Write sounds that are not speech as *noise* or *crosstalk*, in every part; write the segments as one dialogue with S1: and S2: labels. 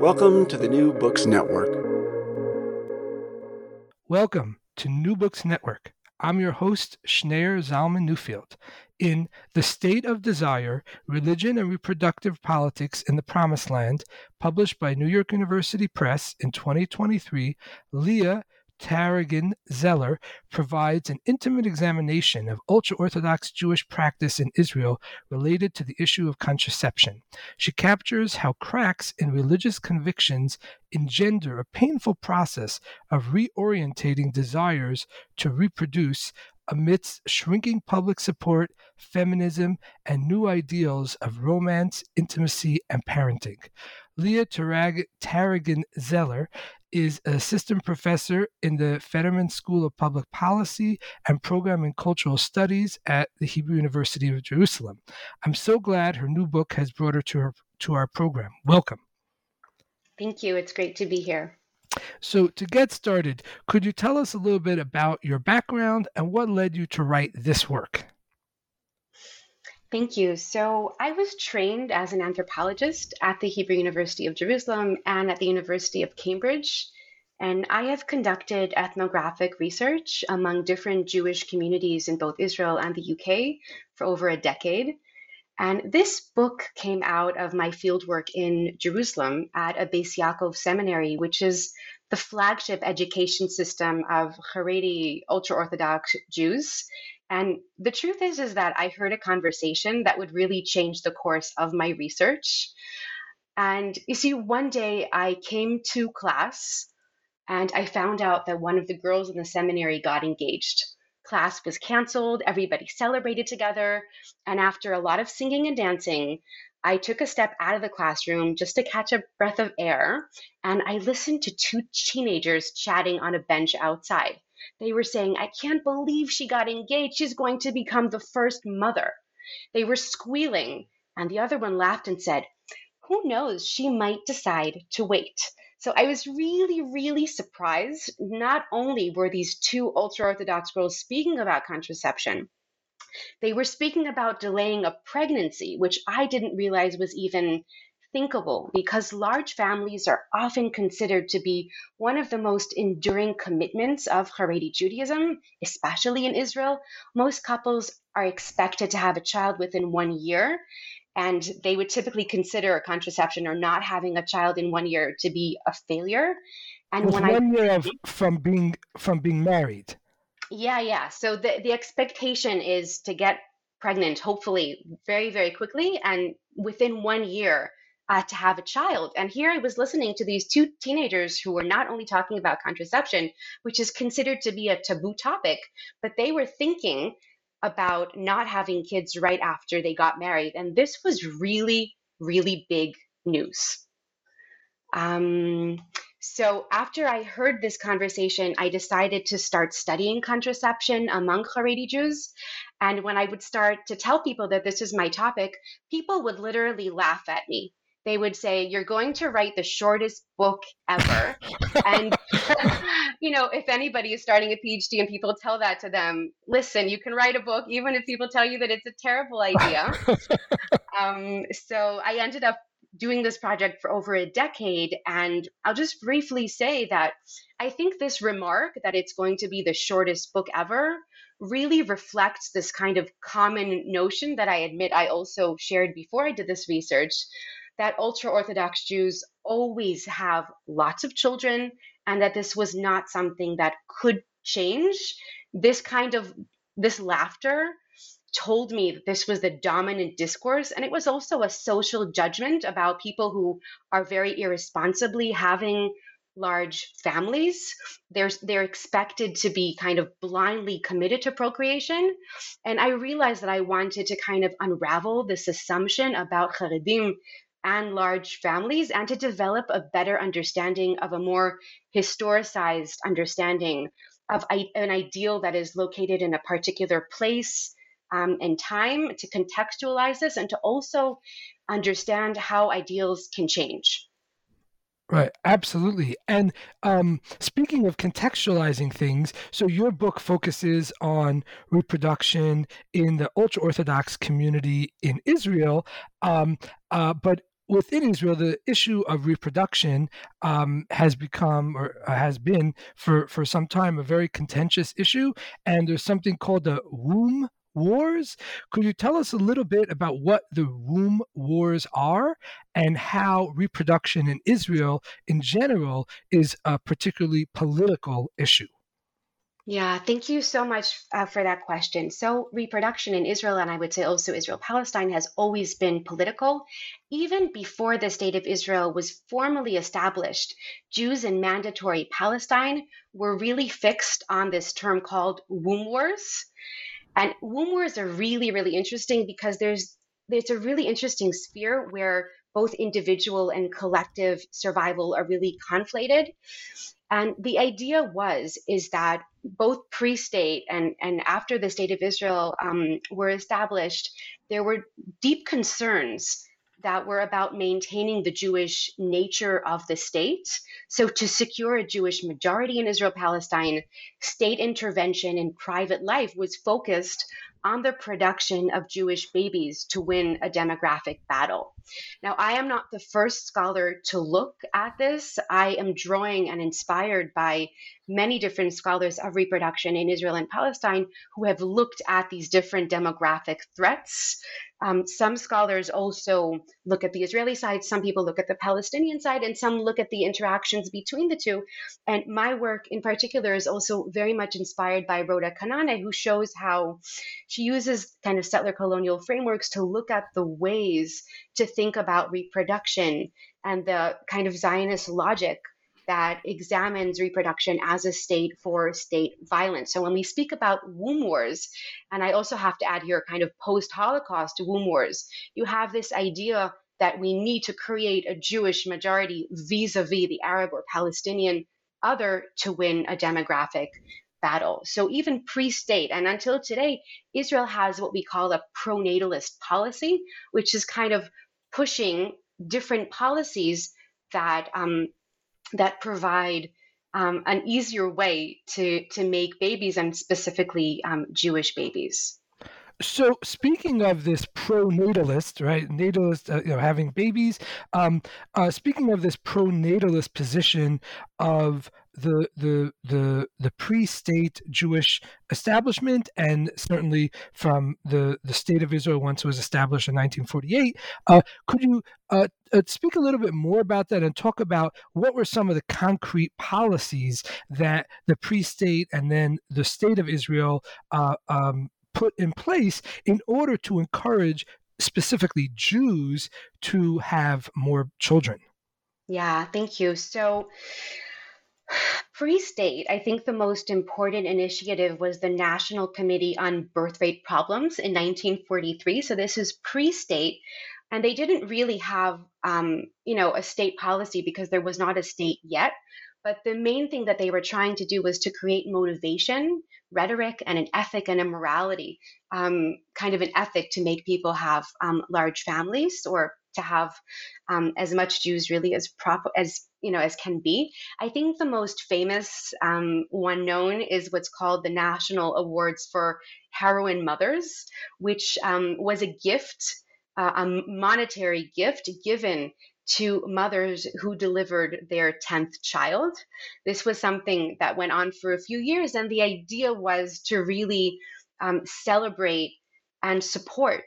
S1: Welcome to the New Books Network.
S2: Welcome to New Books Network. I'm your host, Schneur Zalman Newfield. In The State of Desire Religion and Reproductive Politics in the Promised Land, published by New York University Press in 2023, Lea Taragin Zeller provides an intimate examination of ultra Orthodox Jewish practice in Israel related to the issue of contraception. She captures how cracks in religious convictions engender a painful process of reorientating desires to reproduce amidst shrinking public support, feminism, and new ideals of romance, intimacy, and parenting. Lea Taragin Zeller is assistant professor in the Federmann School of Public Policy and Program in Cultural Studies at the Hebrew University of Jerusalem. I'm so glad her new book has brought her to her to our program. Welcome.
S3: Thank you. It's great to be here.
S2: So, to get started, could you tell us a little bit about your background and what led you to write this work?
S3: Thank you. So, I was trained as an anthropologist at the Hebrew University of Jerusalem and at the University of Cambridge. And I have conducted ethnographic research among different Jewish communities in both Israel and the UK for over a decade. And this book came out of my fieldwork in Jerusalem at a Beis Yaakov seminary, which is the flagship education system of Haredi ultra Orthodox Jews. And the truth is, is that I heard a conversation that would really change the course of my research. And you see, one day I came to class and I found out that one of the girls in the seminary got engaged. Class was canceled, everybody celebrated together. And after a lot of singing and dancing, I took a step out of the classroom just to catch a breath of air, and I listened to two teenagers chatting on a bench outside. They were saying, I can't believe she got engaged. She's going to become the first mother. They were squealing, and the other one laughed and said, Who knows? She might decide to wait. So I was really, really surprised. Not only were these two ultra Orthodox girls speaking about contraception, they were speaking about delaying a pregnancy, which I didn't realize was even thinkable because large families are often considered to be one of the most enduring commitments of Haredi Judaism, especially in Israel. Most couples are expected to have a child within one year, and they would typically consider a contraception or not having a child in one year to be a failure.
S2: And when one I, year of, from being from being married.
S3: Yeah, yeah. So the the expectation is to get pregnant, hopefully, very very quickly, and within one year uh, to have a child. And here I was listening to these two teenagers who were not only talking about contraception, which is considered to be a taboo topic, but they were thinking about not having kids right after they got married. And this was really, really big news. Um, so after I heard this conversation, I decided to start studying contraception among Haredi Jews. And when I would start to tell people that this is my topic, people would literally laugh at me they would say, You're going to write the shortest book ever. *laughs* and, *laughs* you know, if anybody is starting a PhD and people tell that to them, listen, you can write a book even if people tell you that it's a terrible idea. *laughs* um, so I ended up doing this project for over a decade. And I'll just briefly say that I think this remark that it's going to be the shortest book ever really reflects this kind of common notion that I admit I also shared before I did this research that ultra Orthodox Jews always have lots of children and that this was not something that could change. This kind of this laughter told me that this was the dominant discourse and it was also a social judgment about people who are very irresponsibly having large families they're they're expected to be kind of blindly committed to procreation and i realized that i wanted to kind of unravel this assumption about charedim and large families and to develop a better understanding of a more historicized understanding of an ideal that is located in a particular place um, and time to contextualize this and to also understand how ideals can change.
S2: Right, absolutely. And um, speaking of contextualizing things, so your book focuses on reproduction in the ultra Orthodox community in Israel, um, uh, but within Israel, the issue of reproduction um, has become or has been for, for some time a very contentious issue. And there's something called the womb wars. Could you tell us a little bit about what the womb wars are and how reproduction in Israel in general is a particularly political issue?
S3: Yeah, thank you so much uh, for that question. So, reproduction in Israel, and I would say also Israel Palestine, has always been political. Even before the State of Israel was formally established, Jews in mandatory Palestine were really fixed on this term called womb wars. And womb wars are really, really interesting because there's there's a really interesting sphere where both individual and collective survival are really conflated. And the idea was is that both pre-state and, and after the state of Israel um, were established, there were deep concerns that were about maintaining the Jewish nature of the state. So, to secure a Jewish majority in Israel Palestine, state intervention in private life was focused on the production of Jewish babies to win a demographic battle. Now, I am not the first scholar to look at this. I am drawing and inspired by many different scholars of reproduction in Israel and Palestine who have looked at these different demographic threats um, some scholars also look at the Israeli side, some people look at the Palestinian side, and some look at the interactions between the two. And my work in particular is also very much inspired by Rhoda Kanaaneh, who shows how she uses kind of settler colonial frameworks to look at the ways to think about reproduction and the kind of Zionist logic that examines reproduction as a state for state violence. So when we speak about womb wars, and I also have to add here kind of post Holocaust womb wars, you have this idea that we need to create a Jewish majority vis a vis the Arab or Palestinian other to win a demographic battle. So even pre state, and until today, Israel has what we call a pronatalist policy, which is kind of pushing different policies that um, that provide um, an easier way to to make babies and specifically um, Jewish babies.
S2: So speaking of this pro-natalist, right, natalist, uh, you know, having babies. Um, uh, speaking of this pro-natalist position of the the the the pre-state Jewish establishment, and certainly from the the state of Israel once it was established in 1948. Uh, could you uh, uh, speak a little bit more about that and talk about what were some of the concrete policies that the pre-state and then the state of Israel uh, um, put in place in order to encourage specifically Jews to have more children?
S3: Yeah, thank you. So Pre state, I think the most important initiative was the National Committee on Birth Rate Problems in 1943. So this is pre state. And they didn't really have, um, you know, a state policy because there was not a state yet. But the main thing that they were trying to do was to create motivation, rhetoric, and an ethic and a morality, um, kind of an ethic to make people have um, large families or to have um, as much Jews really as proper as you know as can be. I think the most famous um, one known is what's called the National Awards for Heroine Mothers, which um, was a gift, uh, a monetary gift given to mothers who delivered their 10th child. This was something that went on for a few years, and the idea was to really um, celebrate and support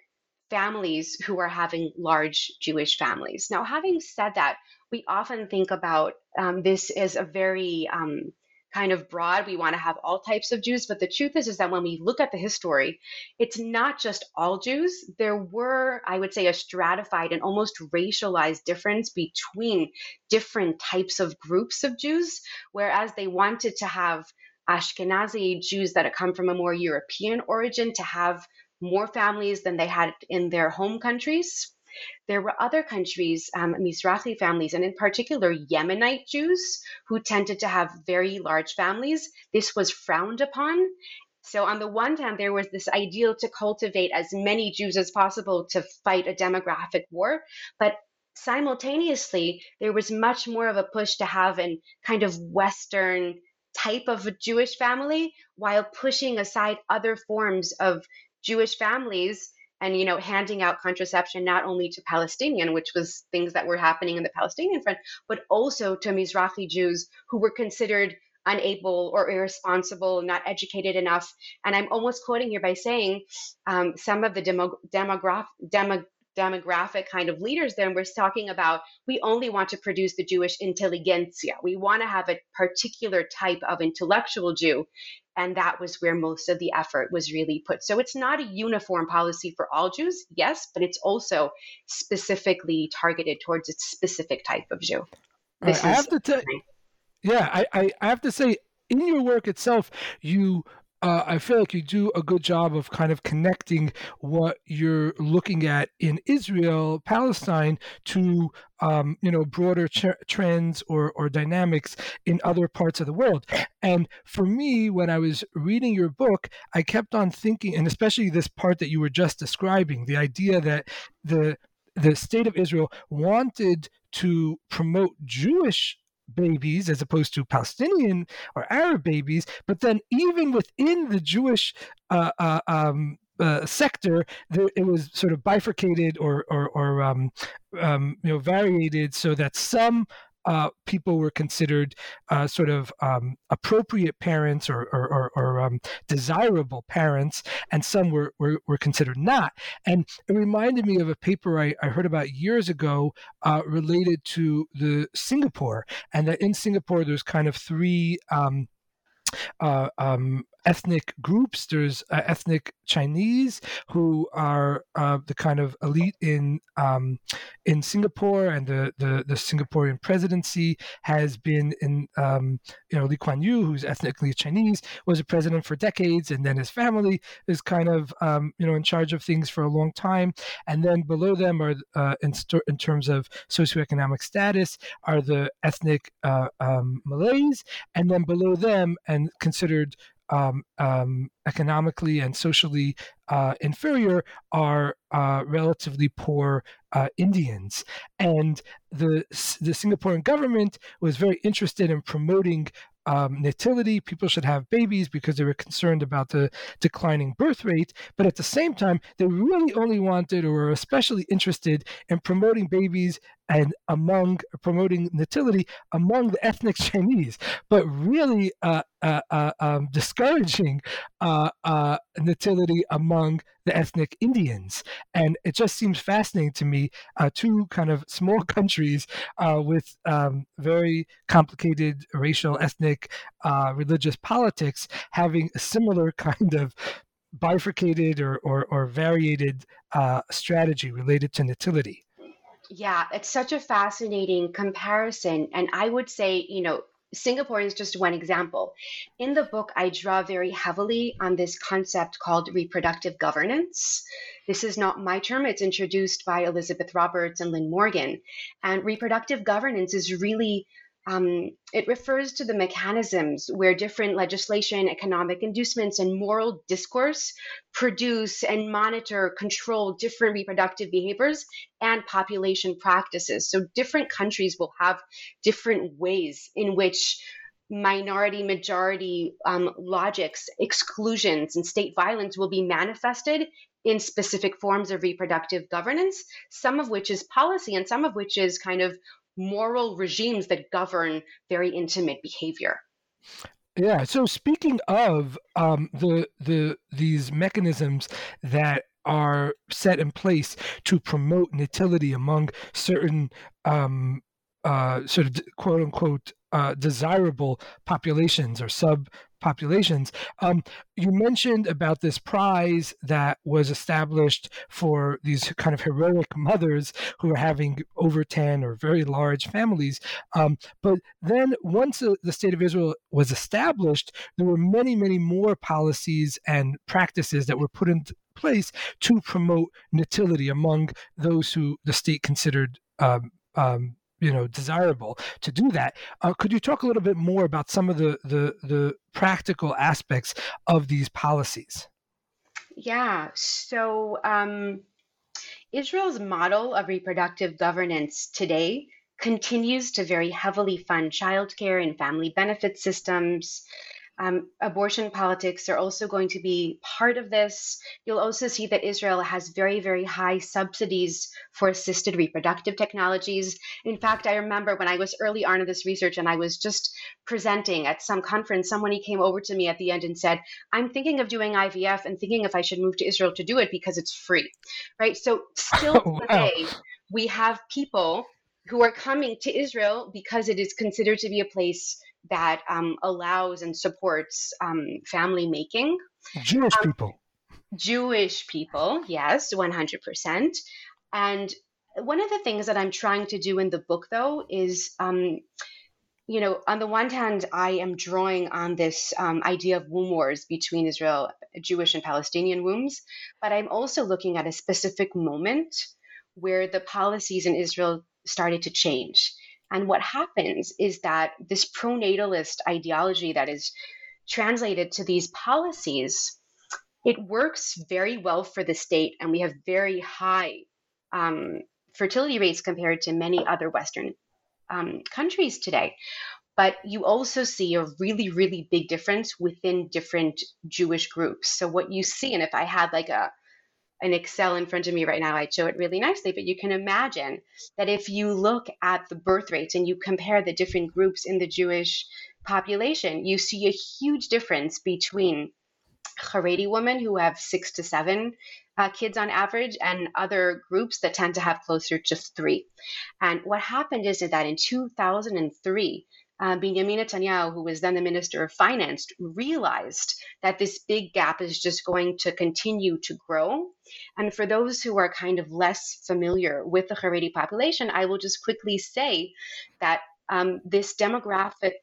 S3: families who are having large Jewish families. Now, having said that, we often think about um, this as a very um, kind of broad. We want to have all types of Jews, but the truth is, is that when we look at the history, it's not just all Jews. There were, I would say, a stratified and almost racialized difference between different types of groups of Jews, whereas they wanted to have Ashkenazi Jews that come from a more European origin to have more families than they had in their home countries. There were other countries, um, Mizrahi families, and in particular Yemenite Jews, who tended to have very large families. This was frowned upon. So, on the one hand, there was this ideal to cultivate as many Jews as possible to fight a demographic war. But simultaneously, there was much more of a push to have an kind of Western type of a Jewish family while pushing aside other forms of Jewish families and you know handing out contraception not only to Palestinian, which was things that were happening in the Palestinian front, but also to Mizrahi Jews who were considered unable or irresponsible, not educated enough. And I'm almost quoting here by saying um, some of the demo, demograph, demo, demographic kind of leaders there. And we're talking about we only want to produce the Jewish intelligentsia. We want to have a particular type of intellectual Jew. And that was where most of the effort was really put. So it's not a uniform policy for all Jews, yes, but it's also specifically targeted towards a specific type of Jew.
S2: This I have to tell, yeah, I, I, I have to say, in your work itself, you uh, I feel like you do a good job of kind of connecting what you're looking at in Israel, Palestine, to um, you know broader ch- trends or or dynamics in other parts of the world. And for me, when I was reading your book, I kept on thinking, and especially this part that you were just describing, the idea that the the state of Israel wanted to promote Jewish babies as opposed to Palestinian or Arab babies. But then, even within the Jewish uh, uh, um, uh, sector, there, it was sort of bifurcated or or, or um, um, you know variated so that some uh, people were considered uh, sort of um, appropriate parents or, or, or, or um, desirable parents, and some were, were, were, considered not. And it reminded me of a paper I, I heard about years ago uh, related to the Singapore, and that in Singapore there's kind of three. Um, uh, um, ethnic groups. There's uh, ethnic Chinese who are uh, the kind of elite in um, in Singapore, and the, the, the Singaporean presidency has been in um, you know Lee Kuan Yew, who's ethnically Chinese, was a president for decades, and then his family is kind of um, you know in charge of things for a long time, and then below them are uh, in, st- in terms of socioeconomic status are the ethnic uh, um, Malays, and then below them and considered um, um, economically and socially uh, inferior are uh, relatively poor uh, Indians. And the, the Singaporean government was very interested in promoting um, nativity. People should have babies because they were concerned about the declining birth rate. But at the same time, they really only wanted or were especially interested in promoting babies and among promoting nativity among the ethnic *laughs* Chinese, but really uh, uh, uh, um, discouraging uh, uh, nativity among the ethnic Indians. And it just seems fascinating to me. Uh, two kind of *laughs* small countries with um, very complicated racial, ethnic, religious politics having a similar *laughs* kind of bifurcated or, or, or variated strategy related to nativity.
S3: Yeah, it's such a fascinating comparison. And I would say, you know, Singapore is just one example. In the book, I draw very heavily on this concept called reproductive governance. This is not my term, it's introduced by Elizabeth Roberts and Lynn Morgan. And reproductive governance is really um, it refers to the mechanisms where different legislation, economic inducements, and moral discourse produce and monitor, control different reproductive behaviors and population practices. So, different countries will have different ways in which minority majority um, logics, exclusions, and state violence will be manifested in specific forms of reproductive governance, some of which is policy and some of which is kind of moral regimes that govern very intimate behavior.
S2: Yeah. So speaking of um, the the these mechanisms that are set in place to promote nativity among certain um, uh, sort of quote unquote uh, desirable populations or sub populations. Um, you mentioned about this prize that was established for these kind of heroic mothers who are having over 10 or very large families. Um, but then once the state of Israel was established, there were many, many more policies and practices that were put in place to promote nativity among those who the state considered um, um, you know desirable to do that. Uh, could you talk a little bit more about some of the, the the practical aspects of these policies?
S3: Yeah. So um, Israel's model of reproductive governance today continues to very heavily fund childcare and family benefit systems, um, abortion politics are also going to be part of this. You'll also see that Israel has very, very high subsidies for assisted reproductive technologies. In fact, I remember when I was early on in this research and I was just presenting at some conference, someone came over to me at the end and said, I'm thinking of doing IVF and thinking if I should move to Israel to do it because it's free, right? So, still oh, *laughs* wow. today, we have people who are coming to Israel because it is considered to be a place that um, allows and supports um, family making.
S2: Jewish um, people.
S3: Jewish people, yes, 100%. And one of the things that I'm trying to do in the book, though, is, um, you know, on the one hand, I am drawing on this um, idea of womb wars between Israel, Jewish and Palestinian wombs, but I'm also looking at a specific moment where the policies in Israel started to change. And what happens is that this pronatalist ideology that is translated to these policies, it works very well for the state, and we have very high um, fertility rates compared to many other Western um, countries today. But you also see a really, really big difference within different Jewish groups. So, what you see, and if I had like a an Excel in front of me right now, I'd show it really nicely. But you can imagine that if you look at the birth rates and you compare the different groups in the Jewish population, you see a huge difference between Haredi women who have six to seven uh, kids on average, and other groups that tend to have closer to three. And what happened is that in 2003, uh, Benjamin Netanyahu, who was then the Minister of Finance, realized that this big gap is just going to continue to grow. And for those who are kind of less familiar with the Haredi population, I will just quickly say that um, this demographic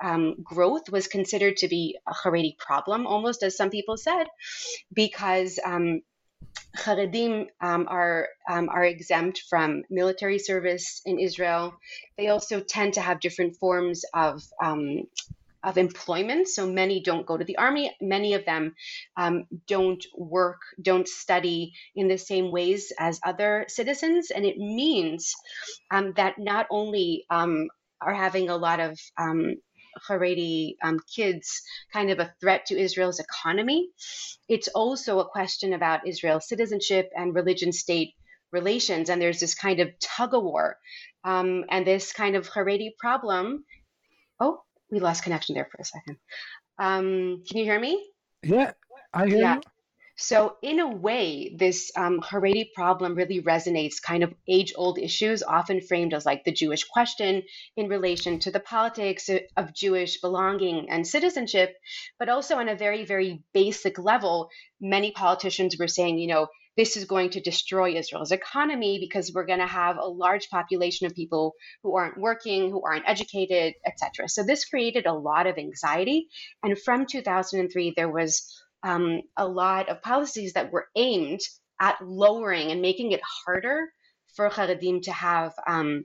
S3: um, growth was considered to be a Haredi problem, almost as some people said, because um, Haredim um, are um, are exempt from military service in Israel. They also tend to have different forms of um, of employment. So many don't go to the army. Many of them um, don't work, don't study in the same ways as other citizens, and it means um, that not only um, are having a lot of Haredi um, kids kind of a threat to Israel's economy. It's also a question about Israel's citizenship and religion state relations. And there's this kind of tug of war um, and this kind of Haredi problem. Oh, we lost connection there for a second. Um, can you hear me?
S2: Yeah, I hear yeah. you.
S3: So, in a way, this um, Haredi problem really resonates kind of age old issues, often framed as like the Jewish question in relation to the politics of Jewish belonging and citizenship. But also, on a very, very basic level, many politicians were saying, you know, this is going to destroy Israel's economy because we're going to have a large population of people who aren't working, who aren't educated, etc. So this created a lot of anxiety. And from 2003, there was um, a lot of policies that were aimed at lowering and making it harder for Haredim to have um,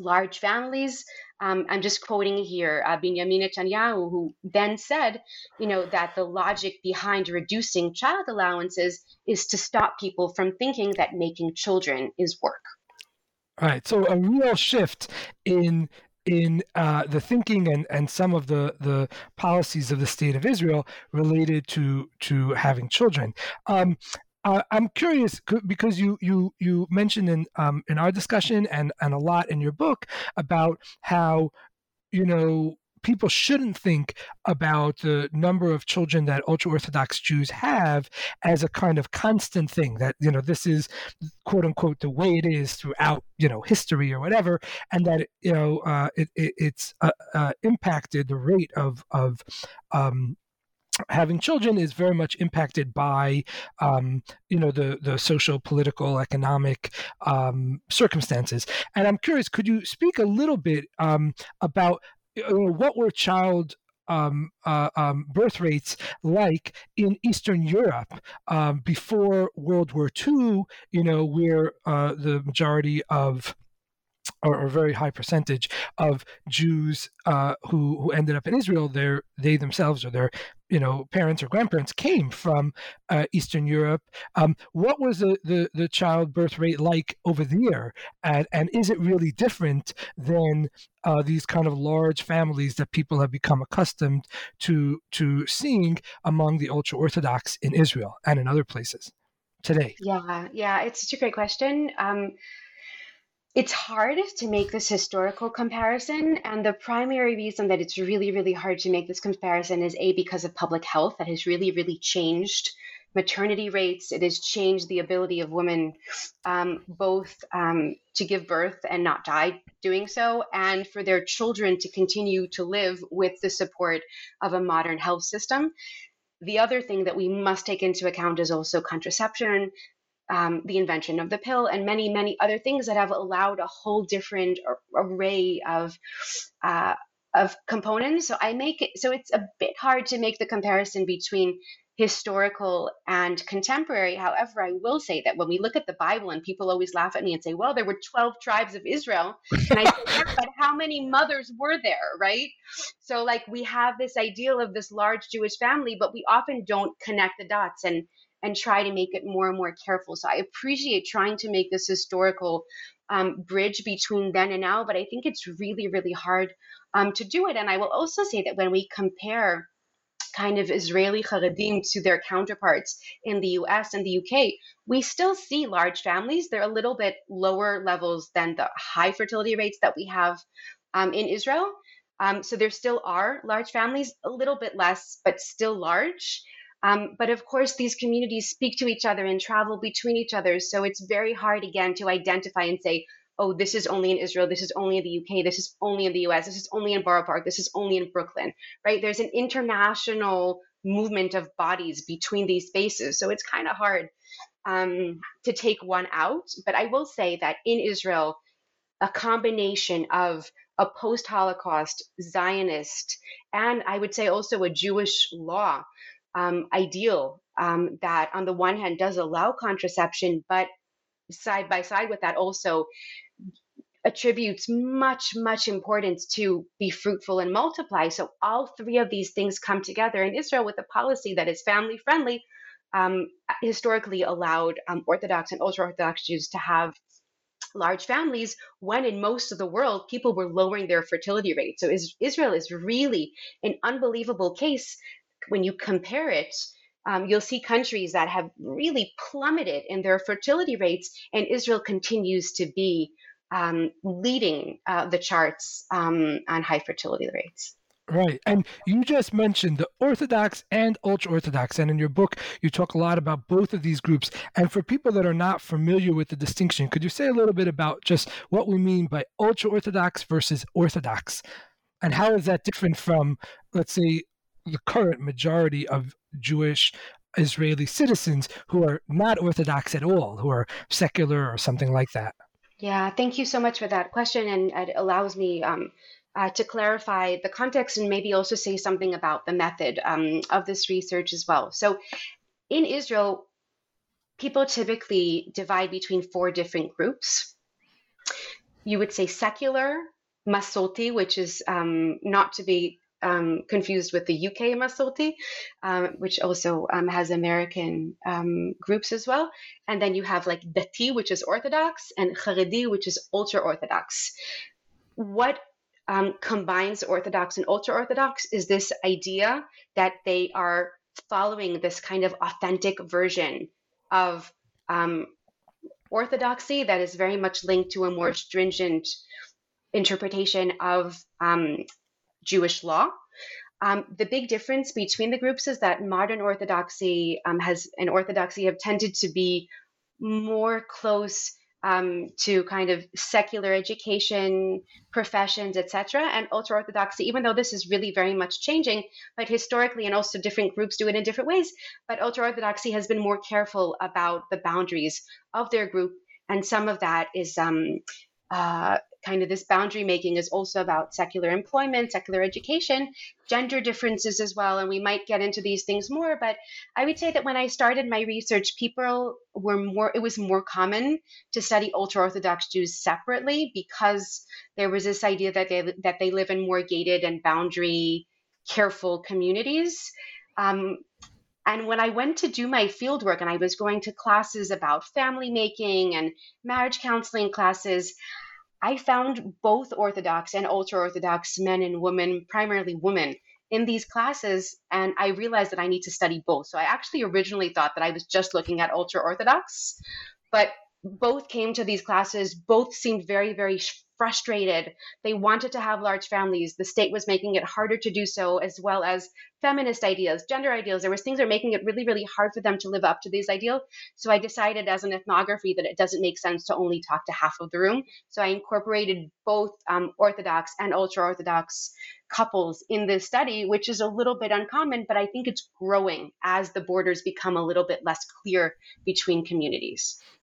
S3: large families. Um, I'm just quoting here uh, Benjamin Netanyahu, who then said, you know, that the logic behind reducing child allowances is to stop people from thinking that making children is work.
S2: All right. So a real shift in in uh, the thinking and, and some of the, the policies of the state of Israel related to to having children. Um, uh, I'm curious because you you you mentioned in um, in our discussion and and a lot in your book about how you know people shouldn't think about the number of children that ultra orthodox Jews have as a kind of constant thing that you know this is quote unquote the way it is throughout you know history or whatever and that you know uh, it, it, it's uh, uh, impacted the rate of of um, having children is very much impacted by um, you know the the social political economic um, circumstances. And i'm curious could you speak a little bit um, about what were child um, uh, um, birth rates like in Eastern Europe um, before World War II, you know, where uh, the majority of or, a very high percentage of Jews uh, who who ended up in Israel, they they themselves or their you know parents or grandparents came from uh, Eastern Europe. Um, what was the, the, the child birth rate like over there, and and is it really different than uh, these kind of large families that people have become accustomed to to seeing among the ultra orthodox in Israel and in other places today?
S3: Yeah, yeah, it's such a great question. Um, it's hard to make this historical comparison. And the primary reason that it's really, really hard to make this comparison is A, because of public health that has really, really changed maternity rates. It has changed the ability of women um, both um, to give birth and not die doing so, and for their children to continue to live with the support of a modern health system. The other thing that we must take into account is also contraception um, the invention of the pill, and many, many other things that have allowed a whole different array of uh, of components. So I make it so it's a bit hard to make the comparison between historical and contemporary. However, I will say that when we look at the Bible, and people always laugh at me and say, "Well, there were twelve tribes of Israel," and I say, yeah, *laughs* "But how many mothers were there?" Right? So, like, we have this ideal of this large Jewish family, but we often don't connect the dots and and try to make it more and more careful. So I appreciate trying to make this historical um, bridge between then and now, but I think it's really, really hard um, to do it. And I will also say that when we compare kind of Israeli Haredim to their counterparts in the US and the UK, we still see large families. They're a little bit lower levels than the high fertility rates that we have um, in Israel. Um, so there still are large families, a little bit less, but still large. Um, but of course, these communities speak to each other and travel between each other. So it's very hard, again, to identify and say, oh, this is only in Israel, this is only in the UK, this is only in the US, this is only in Borough Park, this is only in Brooklyn, right? There's an international movement of bodies between these spaces. So it's kind of hard um, to take one out. But I will say that in Israel, a combination of a post Holocaust Zionist and I would say also a Jewish law um, ideal um, that, on the one hand, does allow contraception, but side by side with that, also attributes much, much importance to be fruitful and multiply. So, all three of these things come together in Israel with a policy that is family friendly, um, historically allowed um, Orthodox and ultra Orthodox Jews to have large families when in most of the world people were lowering their fertility rate. So Israel is really an unbelievable case when you compare it, um, you'll see countries that have really plummeted in their fertility rates, and Israel continues to be um, leading uh, the charts um, on high fertility rates.
S2: Right. And you just mentioned the Orthodox and ultra Orthodox. And in your book, you talk a lot about both of these groups. And for people that are not familiar with the distinction, could you say a little bit about just what we mean by ultra Orthodox versus Orthodox? And how is that different from, let's say, the current majority of Jewish Israeli citizens who are not Orthodox at all, who are secular or something like that?
S3: Yeah, thank you so much for that question. And it allows me um, uh, to clarify the context and maybe also say something about the method um, of this research as well. So, in Israel, people typically divide between four different groups. You would say secular, Masorti, which is um, not to be um, confused with the UK Masorti, um, which also um, has American um, groups as well. And then you have like Dati, which is Orthodox, and Haredi, which is ultra Orthodox. What um, combines Orthodox and ultra Orthodox is this idea that they are following this kind of authentic version of um, orthodoxy that is very much linked to a more stringent interpretation of um, Jewish law. Um, the big difference between the groups is that modern Orthodoxy um, has and Orthodoxy have tended to be more close um, to kind of secular education, professions, etc. And ultra orthodoxy, even though this is really very much changing, but historically and also different groups do it in different ways. But ultra orthodoxy has been more careful about the boundaries of their group, and some of that is um, uh, kind of this boundary making is also about secular employment, secular education, gender differences as well. And we might get into these things more. But I would say that when I started my research, people were more, it was more common to study ultra Orthodox Jews separately because there was this idea that they, that they live in more gated and boundary careful communities. Um, and when I went to do my fieldwork and I was going to classes about family making and marriage counseling classes, I found both Orthodox and ultra Orthodox men and women, primarily women, in these classes. And I realized that I need to study both. So I actually originally thought that I was just looking at ultra Orthodox, but both came to these classes. Both seemed very, very frustrated. They wanted to have large families. The state was making it harder to do so, as well as feminist ideas, gender ideals. There was things that were making it really, really hard for them to live up to these ideals. So I decided as an ethnography that it doesn't make sense to only talk to half of the room. So I incorporated both um, Orthodox and ultra Orthodox couples in this study, which is a little bit uncommon, but I think it's growing as the borders become a little bit less clear between communities.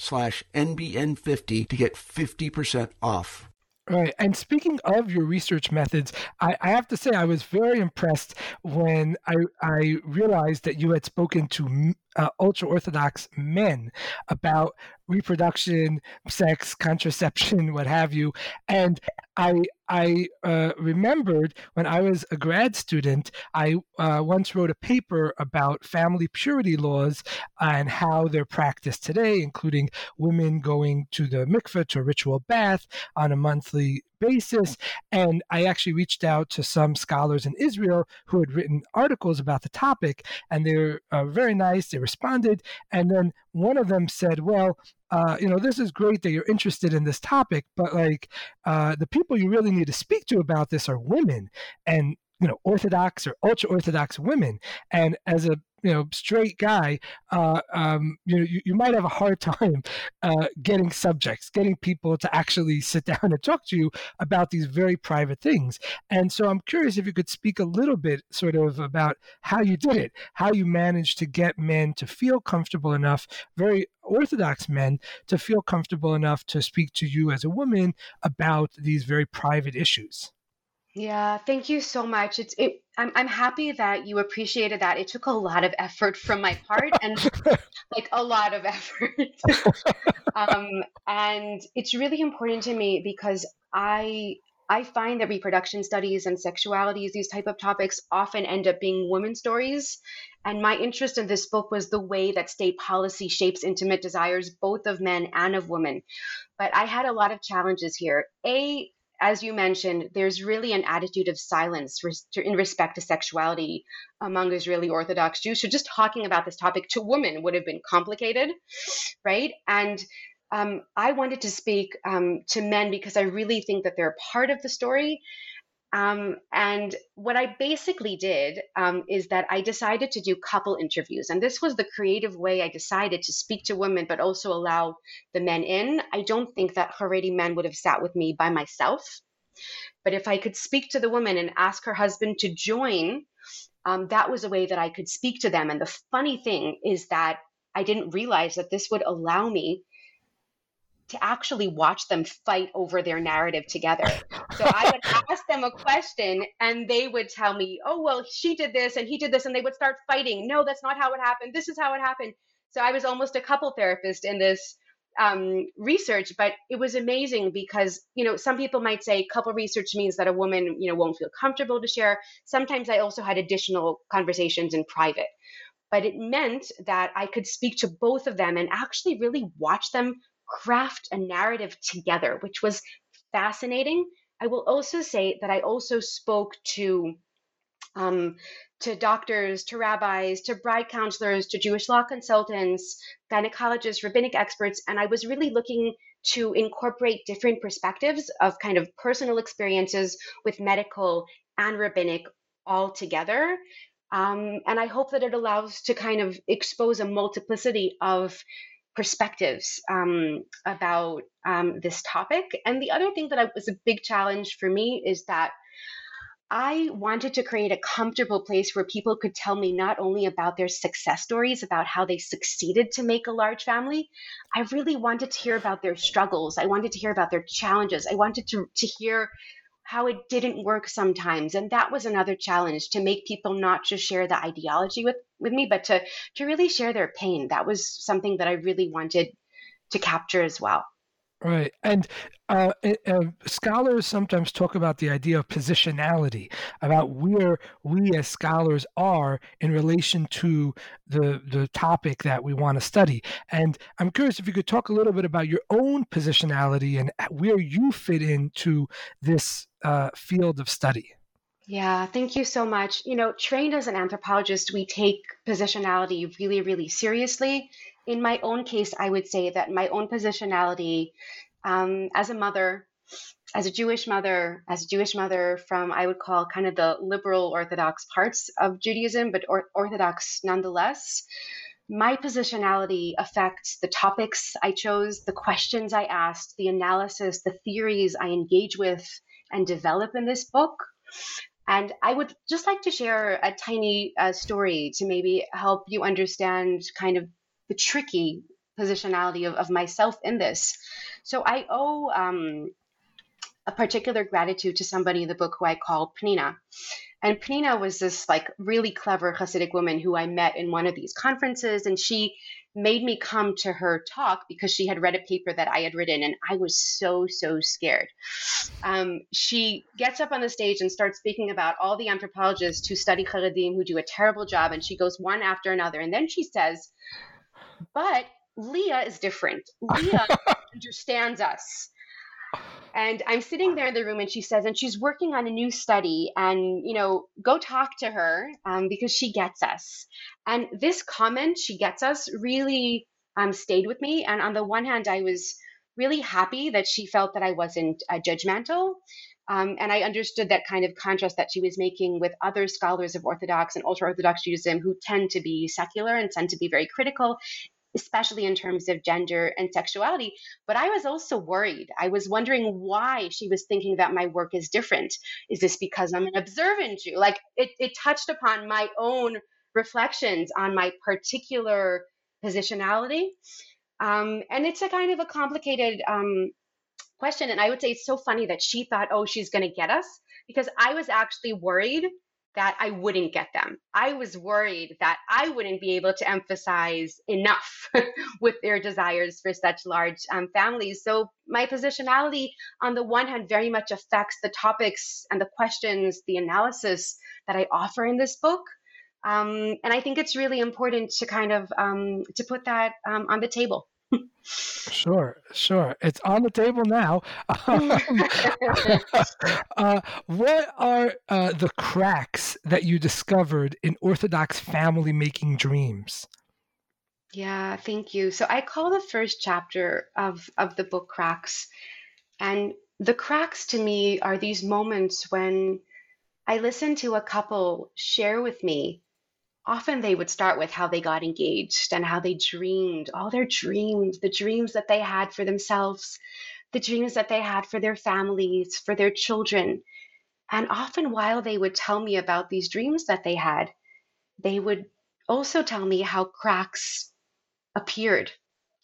S1: slash NBN50 to get 50% off.
S2: Right. And speaking of your research methods, I, I, have to say I was very impressed when I, I realized that you had spoken to uh, ultra Orthodox men about reproduction, sex, contraception, what have you. And I, I uh, remembered when I was a grad student, I uh, once wrote a paper about family purity laws and how they're practiced today, including women going to the mikveh, to a ritual bath on a monthly basis. And I actually reached out to some scholars in Israel who had written articles about the topic, and they were uh, very nice. They responded. And then one of them said, Well, uh, you know, this is great that you're interested in this topic, but like uh, the people you really need to speak to about this are women and you know orthodox or ultra orthodox women and as a you know straight guy uh, um, you know you, you, might have a hard time uh, getting subjects getting people to actually sit *laughs* down and talk to you about these very private things. And so i'm curious if you could speak a little bit sort of about how you did it how you managed to get men to feel comfortable enough very orthodox men to feel comfortable enough to speak to you as a woman about these very private issues
S3: yeah, thank you so much. It's it I'm I'm happy that you appreciated that. It took a lot of effort from my part and *laughs* like a lot of effort. *laughs* um and it's really important to me because I I find that reproduction studies and sexualities, these type of topics often end up being women's stories. And my interest in this book was the way that state policy shapes intimate desires, both of men and of women. But I had a lot of challenges here. A, as you mentioned, there's really an attitude of silence in respect to sexuality among Israeli Orthodox Jews. So just talking about this topic to women would have been complicated, right? And um, I wanted to speak um, to men because I really think that they're part of the story. Um, and what I basically did um, is that I decided to do couple interviews. And this was the creative way I decided to speak to women, but also allow the men in. I don't think that Haredi men would have sat with me by myself. But if I could speak to the woman and ask her husband to join um, that was a way that I could speak to them. And the funny thing is that I didn't realize that this would allow me to actually watch them fight over their narrative together. So I would *laughs* ask them a question and they would tell me, oh, well, she did this and he did this. And they would start fighting. No, that's not how it happened. This is how it happened. So I was almost a couple therapist in this um, research, but it was amazing because, you know, some people might say couple research means that a woman, you know, won't feel comfortable to share. Sometimes I also had additional conversations in private but it meant that I could speak to both of them and actually really watch them craft a narrative together, which was fascinating. I will also say that I also spoke to um, to doctors, to rabbis, to bride counselors, to Jewish law consultants, gynecologists, rabbinic experts, and I was really looking to incorporate different perspectives of kind of personal experiences with medical and rabbinic all together. Um, and I hope that it allows to kind of expose a multiplicity of perspectives um, about um, this topic. And the other thing that was a big challenge for me is that I wanted to create a comfortable place where people could tell me not only about their success stories, about how they succeeded to make a large family. I really wanted to hear about their struggles. I wanted to hear about their challenges. I wanted to, to hear how it didn't work sometimes. And that was another challenge to make people not just share the ideology with, with me, but to, to really share their pain. That was something that I really wanted to capture as well.
S2: Right. And uh, uh, scholars sometimes talk about the idea of positionality, about where we as scholars are in relation to the, the topic that we want to study. And I'm curious if you could talk a little bit about your own positionality and where you fit into this uh, field of study.
S3: Yeah, thank you so much. You know, trained as an anthropologist, we take positionality really, really seriously in my own case, I would say that my own positionality um, as a mother, as a Jewish mother, as a Jewish mother from I would call kind of the liberal Orthodox parts of Judaism, but or- Orthodox nonetheless. My positionality affects the topics I chose, the questions I asked, the analysis, the theories I engage with and develop in this book. And I would just like to share a tiny uh, story to maybe help you understand kind of the tricky positionality of, of myself in this. So I owe um, a particular gratitude to somebody in the book who I call Pnina. And Pnina was this like really clever Hasidic woman who I met in one of these conferences, and she made me come to her talk because she had read a paper that I had written, and I was so so scared. Um, she gets up on the stage and starts speaking about all the anthropologists who study Haredim who do a terrible job, and she goes one after another, and then she says, but Lea is different. Lea *laughs* understands us. And I'm sitting there in the room, and she says, and she's working on a new study, and you know, go talk to her um, because she gets us. And this comment, she gets us, really um, stayed with me. And on the one hand, I was really happy that she felt that I wasn't uh, judgmental. Um, and I understood that kind of contrast that she was making with other scholars of Orthodox and ultra Orthodox Judaism who tend to be secular and tend to be very critical especially in terms of gender and sexuality. But I was also worried. I was wondering why she was thinking that my work is different. Is this because I'm an observant Jew? Like it, it touched upon my own reflections on my particular positionality. Um, and it's a kind of a complicated um, question. And I would say it's so funny that she thought, oh, she's going to get us because I was actually worried that I wouldn't get them. I was worried that I wouldn't be able to emphasize enough *laughs* with their desires for such large um, families. So, my positionality, on the one hand, very much affects the topics and the questions, the analysis that I offer in this book. Um, and I think it's really important to kind of um, to put that um, on the table.
S2: Sure, sure. It's on the table now. *laughs* *laughs* uh, what are uh, the cracks that you discovered in Orthodox family making dreams?
S3: Yeah, thank you. So I call the first chapter of, of the book Cracks. And the cracks to me are these moments when I listen to a couple share with me often they would start with how they got engaged and how they dreamed, all their dreams, the dreams that they had for themselves, the dreams that they had for their families, for their children. And often, while they would tell me about these dreams that they had, they would also tell me how cracks appeared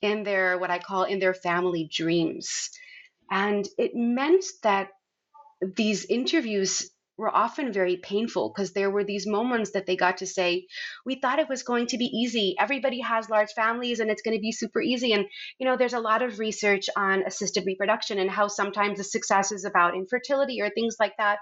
S3: in their, what I call in their family dreams. And it meant that these interviews were often very painful because there were these moments that they got to say, We thought it was going to be easy. Everybody has large families and it's going to be super easy. And, you know, there's a lot of research on assisted reproduction and how sometimes the success is about infertility or things like that.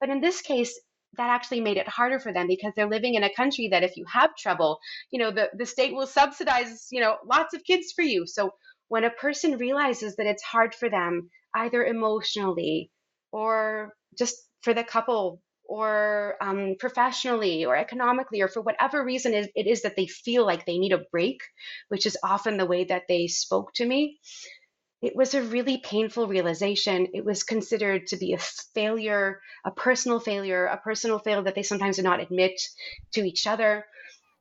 S3: But in this case, that actually made it harder for them because they're living in a country that if you have trouble, you know, the, the state will subsidize, you know, lots of kids for you. So when a person realizes that it's hard for them, either emotionally or just for the couple or um, professionally or economically or for whatever reason it is that they feel like they need a break, which is often the way that they spoke to me. It was a really painful realization. It was considered to be a failure, a personal failure, a personal failure that they sometimes do not admit to each other.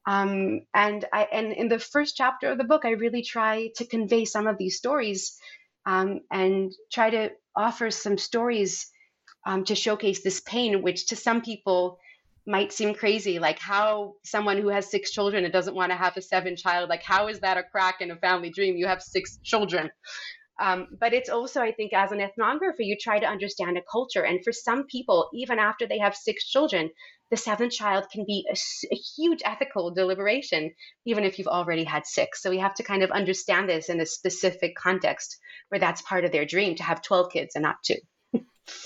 S3: Um, and I, and in the first chapter of the book, I really try to convey some of these stories um, and try to offer some stories um, to showcase this pain, which to some people might seem crazy. Like how someone who has six children and doesn't want to have a seven child, like how is that a crack in a family dream? You have six children. Um, but it's also, I think, as an ethnographer, you try to understand a culture. And for some people, even after they have six children, the seventh child can be a, a, huge ethical deliberation, even if you've already had six. So we have to kind of understand this in a specific context where that's part of their dream to have 12 kids and not two.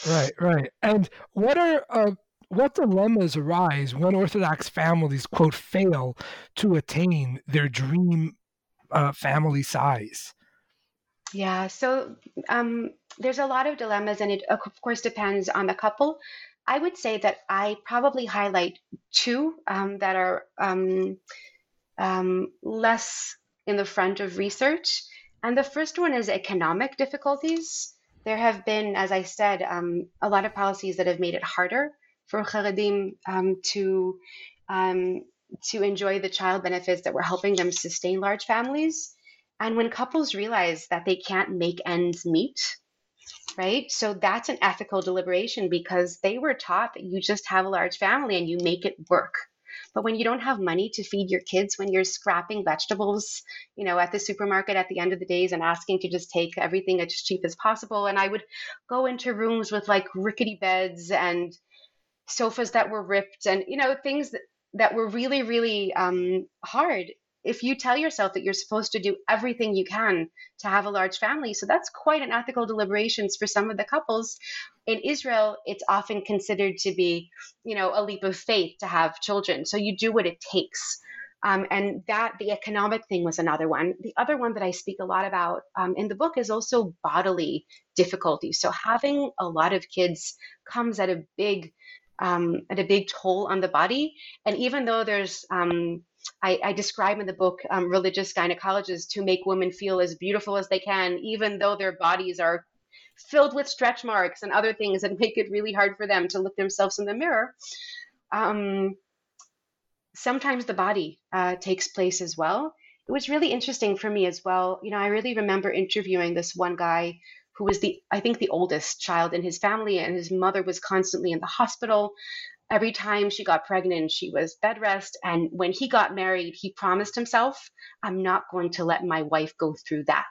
S2: Right, right. And what are uh, what dilemmas arise when Orthodox families quote fail to attain their dream uh, family size?
S3: Yeah, so um, there's a lot of dilemmas, and it of course depends on the couple. I would say that I probably highlight two um, that are um, um less in the front of research. And the first one is economic difficulties there have been, as I said, um, a lot of policies that have made it harder for Haredim um, to um, to enjoy the child benefits that were helping them sustain large families. And when couples realize that they can't make ends meet, right? So that's an ethical deliberation because they were taught that you just have a large family and you make it work. But when you don't have money to feed your kids, when you're scrapping vegetables, you know, at the supermarket at the end of the days and asking to just take everything as cheap as possible, and I would go into rooms with like rickety beds and sofas that were ripped and you know things that, that were really really um, hard if you tell yourself that you're supposed to do everything you can to have a large family so that's quite an ethical deliberations for some of the couples. In israel it's often considered to be you know a leap of faith to have children so you do what it takes. Um, and that the economic thing was another one. The other one that i speak a lot about um, in the book is also bodily difficulties. So having a lot of kids comes at a big um, at a big toll on the body and even though there's um, I, I describe in the book um, religious gynecologists to make women feel as beautiful as they can, even though their bodies are filled with stretch marks and other things that *laughs* make it really hard for them to look themselves in the mirror. Um, sometimes the body uh, takes place as well. It was really interesting for me as well. You know, I really remember interviewing this one guy who was the, I think, the oldest child in his family, and his mother was constantly in the hospital every time she got pregnant, she was bed rest. And when he got married, he promised himself, I'm not going to let my wife go through that.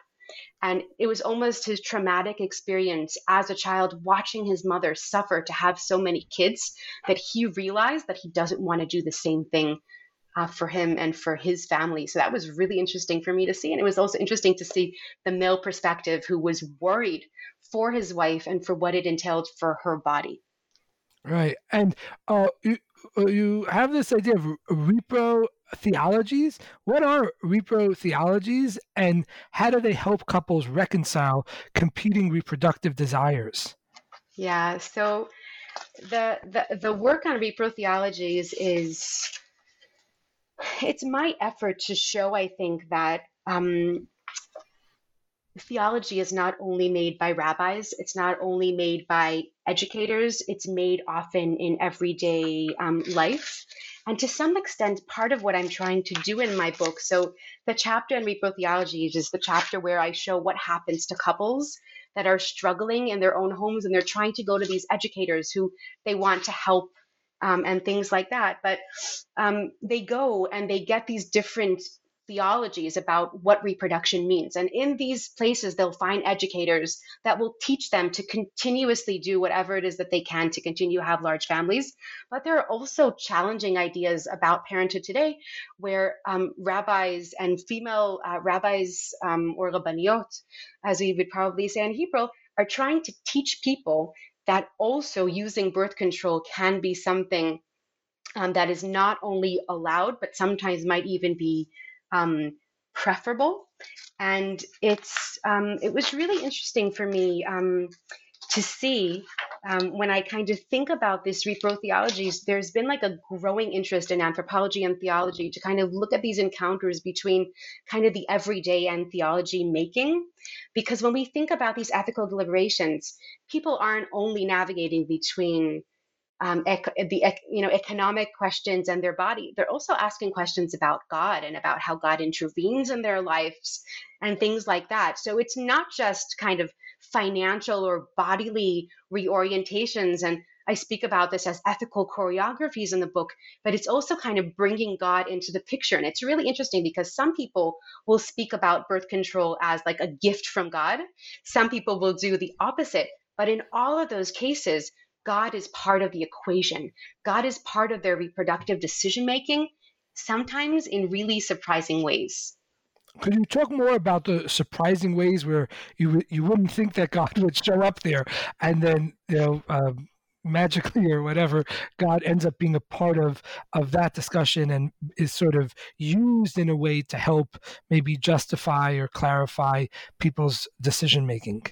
S3: And it was almost his traumatic experience as a child watching his mother suffer to have so many kids that he realized that he doesn't want to do the same thing uh, for him and for his family. So that was really interesting for me to see. And it was also interesting to see the male perspective who was worried for his wife and for what it entailed for her body.
S2: Right, and uh, you, uh, you have this idea of repro theologies. What are repro theologies, and how do they help couples reconcile competing reproductive desires?
S3: Yeah, so the the, the work on repro theologies is it's my effort to show, I think, that um, theology is not only made by rabbis, it's not only made by educators, it's made often in everyday um, life. And to some extent, part of what I'm trying to do in my book, so the chapter on repro theology is the chapter where I show what happens to couples that are struggling in their own homes and they're trying to go to these educators who they want to help um, and things like that. But um, they go and they get these different theologies about what reproduction means. And in these places, they'll find educators that will teach them to continuously do whatever it is that they can to continue to have large families. But there are also challenging ideas about parenthood today where um, rabbis and female uh, rabbis um, or rabbaniot, as we would probably say in Hebrew, are trying to teach people that also using birth control can be something um, that is not only allowed, but sometimes might even be um, preferable. And it's um, it was really interesting for me um, to see um, when I kind of think about this repro theologies. There's been like a growing interest in anthropology and theology to kind of look at these encounters between kind of the everyday and theology making, because when we think about these ethical deliberations, people aren't only navigating between um, ec- the ec- you know economic questions and their body they're also asking questions about god and about how god intervenes in their lives and things like that so it's not just kind of financial or bodily reorientations and i speak about this as ethical choreographies in the book but it's also kind of bringing god into the picture and it's really interesting because some people will speak about birth control as like a gift from god some people will do the opposite but in all of those cases God is part of the equation. God is part of their reproductive decision making, sometimes in really surprising ways.
S2: Could you talk more about the surprising ways where you you wouldn't think that God would show up there, and then you know um, magically or whatever, God ends up being a part of of that discussion and is sort of used in a way to help maybe justify or clarify people's decision making.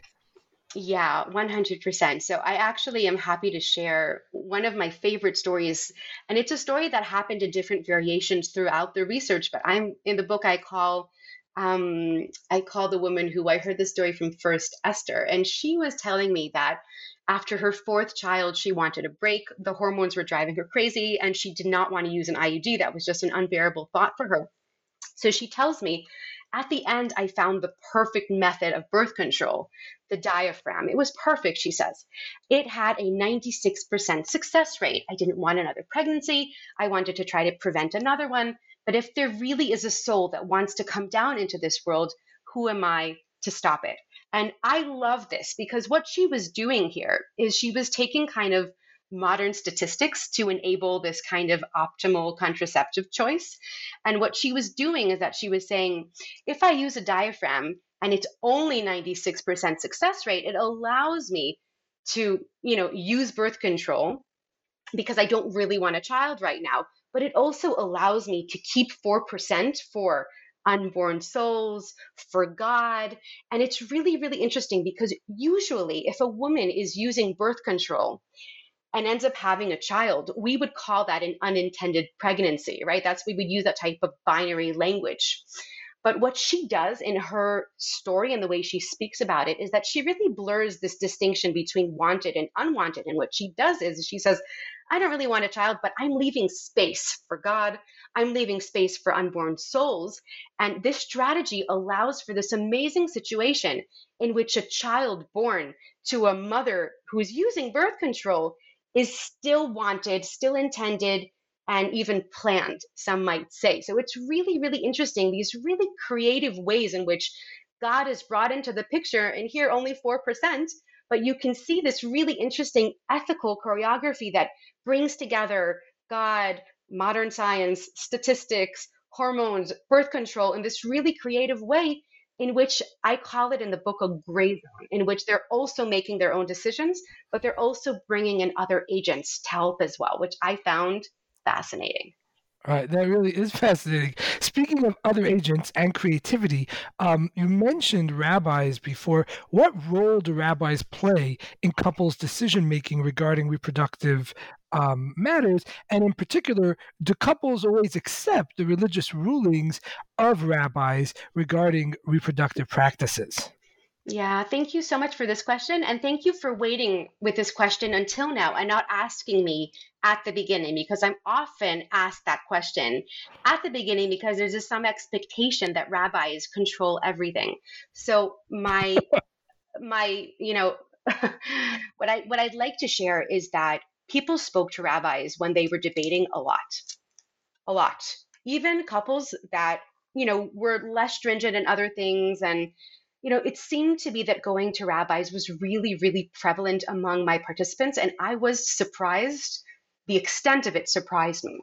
S3: Yeah, 100%. So I actually am happy to share one of my favorite stories. And it's a story that happened in different variations throughout the research, but I'm in the book I call um, I called the woman who I heard the story from first, Esther. And she was telling me that after her fourth child, she wanted a break. The hormones were driving her crazy, and she did not want to use an IUD. That was just an unbearable thought for her. So she tells me at the end, I found the perfect method of birth control, the diaphragm. It was perfect, she says. It had a 96% success rate. I didn't want another pregnancy. I wanted to try to prevent another one. But if there really is a soul that wants to come down into this world, who am I to stop it? And I love this because what she was doing here is she was taking kind of modern statistics to enable this kind of optimal contraceptive choice. And what she was doing is that she was saying, if I use a diaphragm and it's only 96% success rate, it allows me to, you know, use birth control because I don't really want a child right now. But it also allows me to keep 4% for unborn souls, for God. And it's really, really interesting because usually, if a woman is using birth control, and ends up having a child, we would call that an unintended pregnancy, right? That's we would use that type of binary language. But what she does in her story and the way she speaks about it is that she really blurs this distinction between wanted and unwanted. And what she does is she says, I don't really want a child, but I'm leaving space for God. I'm leaving space for unborn souls. And this strategy allows for this amazing situation in which a child born to a mother who is using birth control is still wanted, still intended, and even planned, some might say. So it's really, really interesting, these really creative ways in which God is brought into the picture, and here only 4%, but you can see this really interesting ethical choreography that brings together God, modern science, statistics, hormones, birth control in this really creative way in which I call it in the book a gray zone, in which they're also making their own decisions, but they're also bringing in other agents to help as well, which I found fascinating.
S2: All right, that really is fascinating. Speaking of other agents and creativity, um, you mentioned rabbis before. What role do rabbis play in couples' decision making regarding reproductive um, matters? And in particular, do couples always accept the religious rulings of rabbis regarding reproductive practices?
S3: Yeah, thank you so much for this question. And thank you for waiting with this question until now and not asking me at the beginning because I'm often asked that question at the beginning because there's just some expectation that rabbis control everything. So, my *laughs* my, you know, *laughs* what I what I'd like to share is that people spoke to rabbis when they were debating a lot. A lot. Even couples that, you know, were less stringent in other things and you know, it seemed to be that going to rabbis was really, really prevalent among my participants. And I was surprised. The extent of it surprised me.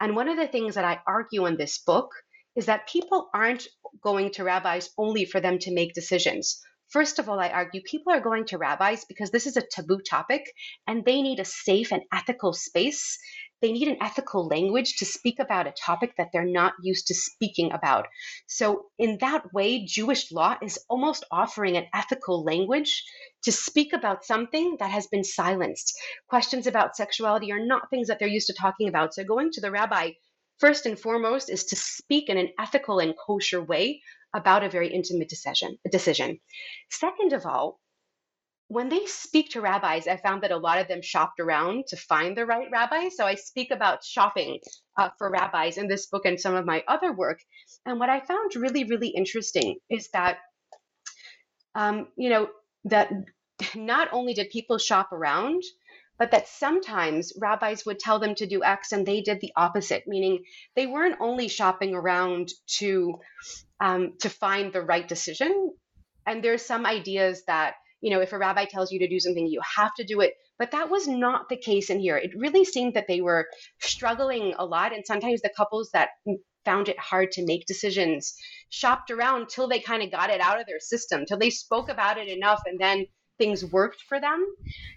S3: And one of the things that I argue in this book is that people aren't going to rabbis only for them to make decisions. First of all, I argue people are going to rabbis because this is a taboo topic and they need a safe and ethical space. They need an ethical language to speak about a topic that they're not used to speaking about. So, in that way, Jewish law is almost offering an ethical language to speak about something that has been silenced. Questions about sexuality are not things that they're used to talking about. So, going to the rabbi first and foremost is to speak in an ethical and kosher way about a very intimate decision. Decision. Second of all, when they speak to rabbis, I found that a lot of them shopped around to find the right rabbi. So I speak about shopping uh, for rabbis in this book and some of my other work. And what I found really, really interesting is that, um, you know, that *laughs* not only did people shop around, but that sometimes rabbis would tell them to do X and they did the opposite, meaning they weren't only shopping around to um, to find the right decision. And there's some ideas that, you know, if a rabbi tells you to do something, you have to do it. But that was not the case in here. It really seemed that they were struggling a lot. And sometimes the couples that found it hard to make decisions shopped around till they kind of got it out of their system, till they spoke about it enough and then things worked for them.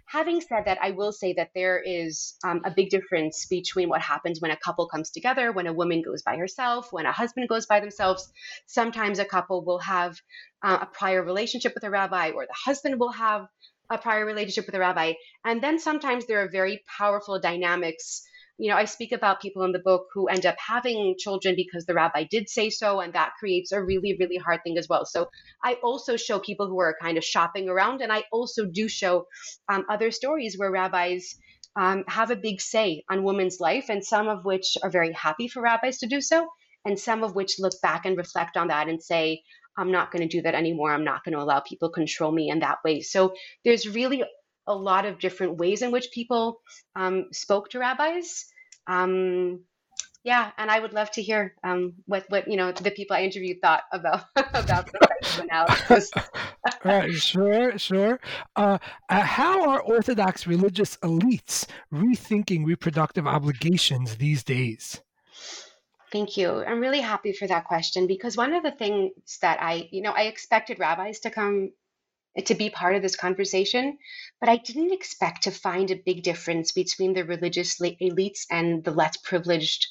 S3: Having said that, I will say that there is um, a big difference between what happens when a couple comes together, when a woman goes by herself, when a husband goes by themselves. Sometimes a couple will have uh, a prior relationship with a rabbi, or the husband will have a prior relationship with a rabbi. And then sometimes there are very powerful dynamics you know, I speak about people in the book who end up having children because the rabbi did say so, and that creates a really, really hard thing as well. So I also show people who are kind of shopping around, and I also do show um, other stories where rabbis um, have a big say on women's life, and some of which are very happy for rabbis to do so, and some of which look back and reflect on that and say, I'm not going to do that anymore. I'm not going to allow people control me in that way. So there's really a lot of different ways in which people um, spoke to rabbis. Um, yeah, and I would love to hear um, what what you know the people I interviewed thought about *laughs* about the analysis.
S2: right, *laughs* sure, sure. Uh, uh, how are Orthodox religious elites rethinking reproductive obligations these days?
S3: Thank you. I'm really happy for that question because one of the things that I, you know, I expected rabbis to come to be part of this conversation, but I didn't expect to find a big difference between the religious elites and the less privileged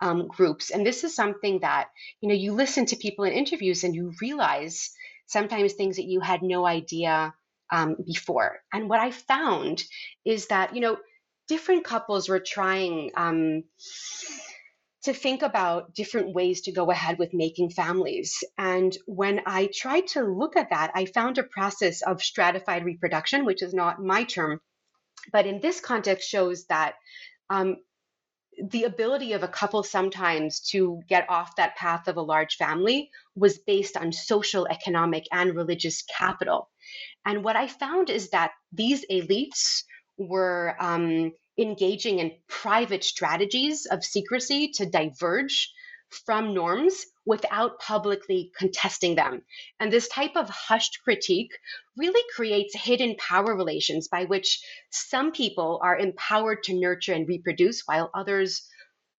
S3: um, groups. And this is something that, you know, you listen to people in interviews and you realize sometimes things that you had no idea um, before. And what I found is that, you know, different couples were trying. Um, to think about different ways to go ahead with making families. And when I tried to look at that, I found a process of stratified reproduction, which is not my term, but in this context shows that um, the ability of a couple sometimes to get off that path of a large family was based on social, economic, and religious capital. And what I found is that these elites were um, engaging in private strategies of secrecy to diverge from norms without publicly contesting them. And this type of hushed critique really creates hidden power relations by which some people are empowered to nurture and reproduce while others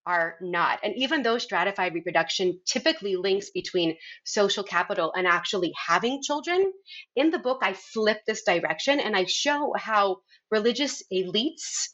S3: are not. And even though stratified reproduction typically links between social capital and actually having children, in the book I flip this direction and I show how religious elites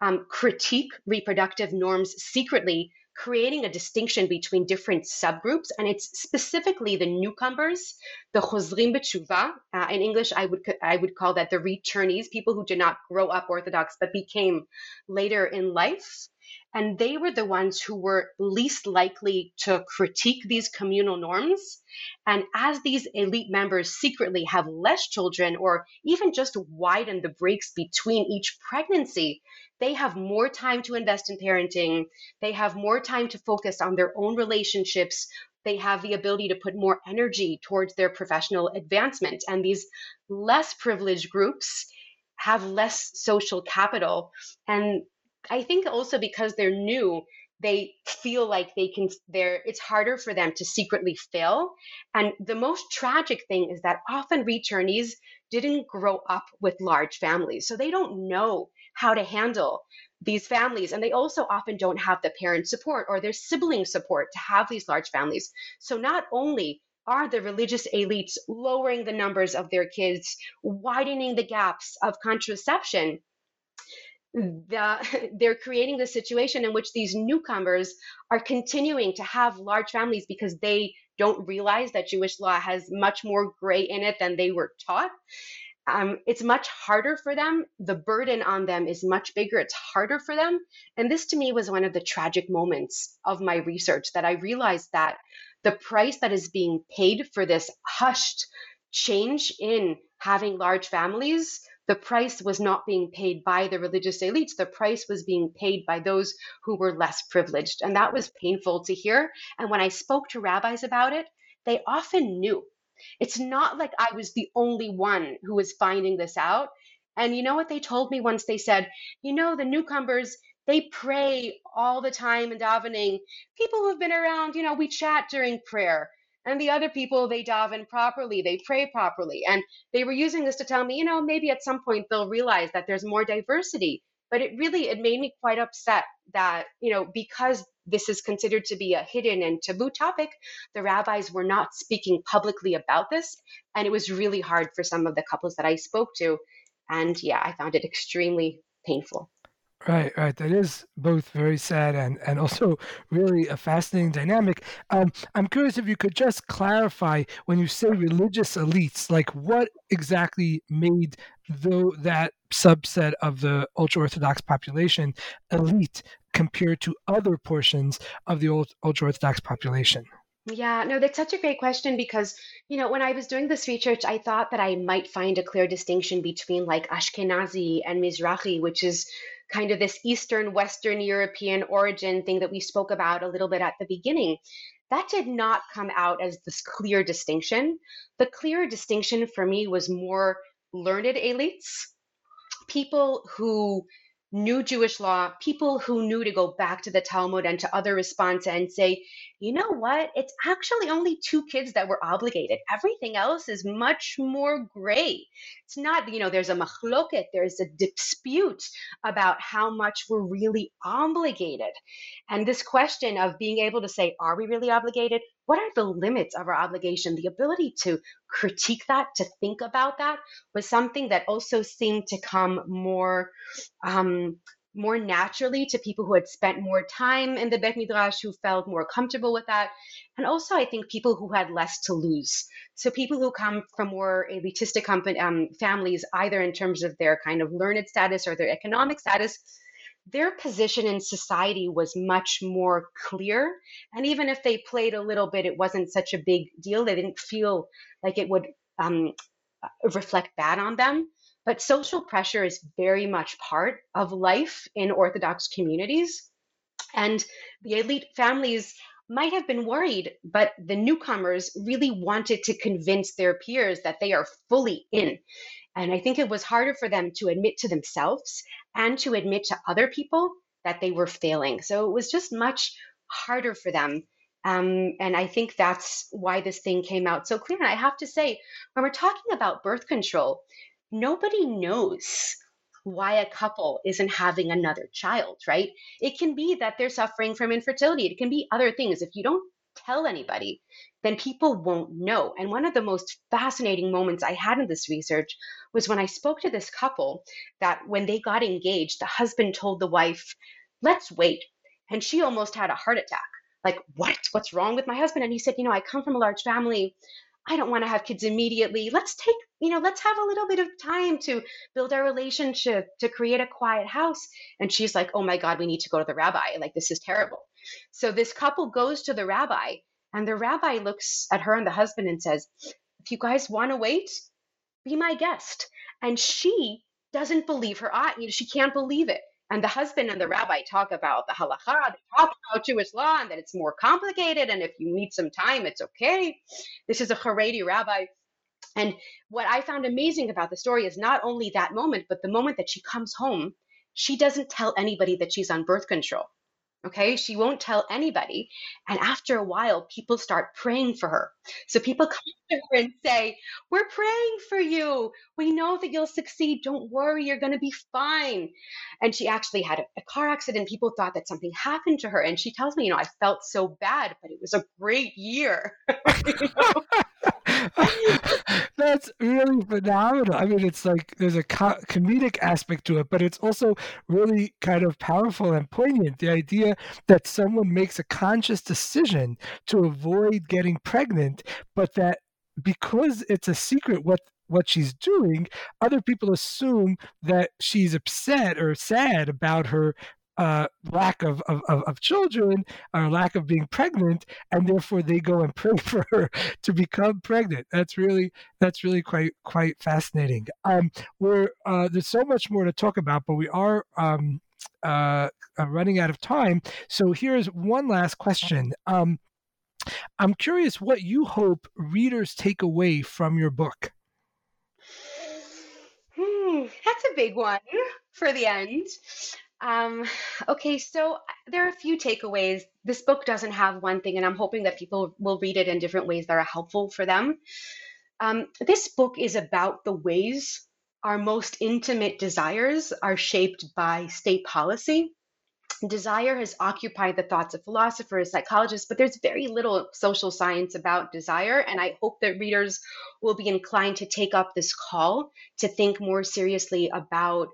S3: um, critique reproductive norms secretly, creating a distinction between different subgroups. And it's specifically the newcomers, the chozrim b'tshuva. Uh, in English, I would I would call that the returnees, people who did not grow up Orthodox but became later in life. And they were the ones who were least likely to critique these communal norms. And as these elite members secretly have less children or even just widen the breaks between each pregnancy, they have more time to invest in parenting. They have more time to focus on their own relationships, they have the ability to put more energy towards their professional advancement. And these less privileged groups have less social capital. And I think also because they're new, they feel like they can they're it's harder for them to secretly fail. And the most tragic thing is that often returnees didn't grow up with large families. So they don't know how to handle these families. And they also often don't have the parent support or their sibling support to have these large families. So not only are the religious elites lowering the numbers of their kids widening the gaps of contraception the, *laughs* they're creating the situation in which these newcomers are continuing to have large families because they don't realize that Jewish law has much more gray in it than they were taught. Um, it's much harder for them. The burden on them is much bigger. It's harder for them. And this to me was one of the tragic moments of my research that I realized that the price that is being paid for this hushed change in having large families the price was not being paid by the religious elites. The price was being paid by those who were less privileged. And that was painful to hear. And when I spoke to rabbis about it, they often knew. It's not like I was the only one who was finding this out. And you know what they told me once? They said, you know, the newcomers, they pray all the time in davening. People who've been around, you know, we chat during prayer and the other people they daven properly they pray properly. And they were using this to tell me you know maybe at some point they'll realize that there's more diversity. But it really it made me quite upset that you know because this is considered to be a hidden and taboo topic the rabbis were not speaking publicly about this. And it was really hard for some of the couples that i spoke to. And yeah i found it extremely painful
S2: Right, right. That is both very sad and, and also *laughs* really a fascinating dynamic. Um, I'm curious if you could just clarify when you say religious elites, like what exactly made though that subset of the ultra orthodox population elite compared to other portions of the ultra orthodox population.
S3: Yeah, no, that's such a great question because, you know, when I was doing this research, I thought that I might find a clear distinction between like Ashkenazi and Mizrahi, which is kind of this Eastern, Western European origin thing that we spoke about a little bit at the beginning. That did not come out as this clear distinction. The clear distinction for me was more learned elites, people who knew Jewish law, people who knew to go back to the Talmud and to other responsa and say, you know what? It's actually only two kids that were obligated. Everything else is much more gray. It's not, you know, there's a machloket, there's a dispute about how much we're really obligated. And this question of being able to say, are we really obligated? What are the limits of our obligation? The ability to critique that, to think about that, was something that also seemed to come more. Um, more naturally to people who had spent more time in the Bet Midrash, who felt more comfortable with that. And also, I think people who had less to lose. So, people who come from more elitistic um, families, either in terms of their kind of learned status or their economic status, their position in society was much more clear. And even if they played a little bit, it wasn't such a big deal. They didn't feel like it would um, reflect bad on them. But social pressure is very much part of life in Orthodox communities. And the elite families might have been worried, but the newcomers really wanted to convince their peers that they are fully in. And I think it was harder for them to admit to themselves and to admit to other people that they were failing. So it was just much harder for them. Um, and I think that's why this thing came out so clear. And I have to say, when we're talking about birth control, nobody knows why a couple isn't having another child, right? It can be that they're suffering from infertility. It can be other things. If you don't tell anybody, then people won't know. And one of the most fascinating moments I had in this research was when I spoke to this couple that when they got engaged, the husband told the wife, let's wait. And she almost had a heart attack. Like, what? What's wrong with my husband? And he said, you know, I come from a large family. I don't want to have kids immediately. Let's take, you know, let's have a little bit of time to build our relationship, to create a quiet house. And she's like, oh my God, we need to go to the rabbi. Like, this is terrible. So this couple goes to the rabbi, and the rabbi looks at her and the husband and says, if you guys want to wait, be my guest. And she doesn't believe her eye. You know, she can't believe it. And the husband and the rabbi talk about the halacha, they talk about Jewish law, and that it's more complicated. And if you need some time, it's okay. This is a Haredi rabbi. And what I found amazing about the story is not only that moment, but the moment that she comes home, she doesn't tell anybody that she's on birth control. Okay, she won't tell anybody. And after a while, people start praying for her. So people come to her and say, We're praying for you. We know that you'll succeed. Don't worry, you're going to be fine. And she actually had a, car accident. People thought that something happened to her. And she tells me, You know, I felt so bad, but it was a great year. *laughs* *laughs*
S2: That's really phenomenal. I mean, it's like there's a co- comedic aspect to it, but it's also really kind of powerful and poignant. The idea that someone makes a conscious decision to avoid getting pregnant, but that because it's a secret what what she's doing, other people assume that she's upset or sad about her uh, lack of, of, of, children or lack of being pregnant, and therefore they go and pray *laughs* for her to become pregnant. That's really that's really quite quite fascinating. Um, we're uh, there's so much more to talk about, but we are um, uh, uh running out of time. So here's one last question. Um, I'm curious what you hope readers take away from your book.
S3: Hmm, that's a big one for the end. Um, *sighs* okay, so uh, there are a few takeaways. This book doesn't have one thing, and I'm hoping that people will read it in different ways that are helpful for them. Um, this book is about the ways our most intimate desires are shaped by state policy. Desire has occupied the thoughts of philosophers, psychologists, but there's very little social science about desire. And I hope that readers will be inclined to take up this call to think more seriously about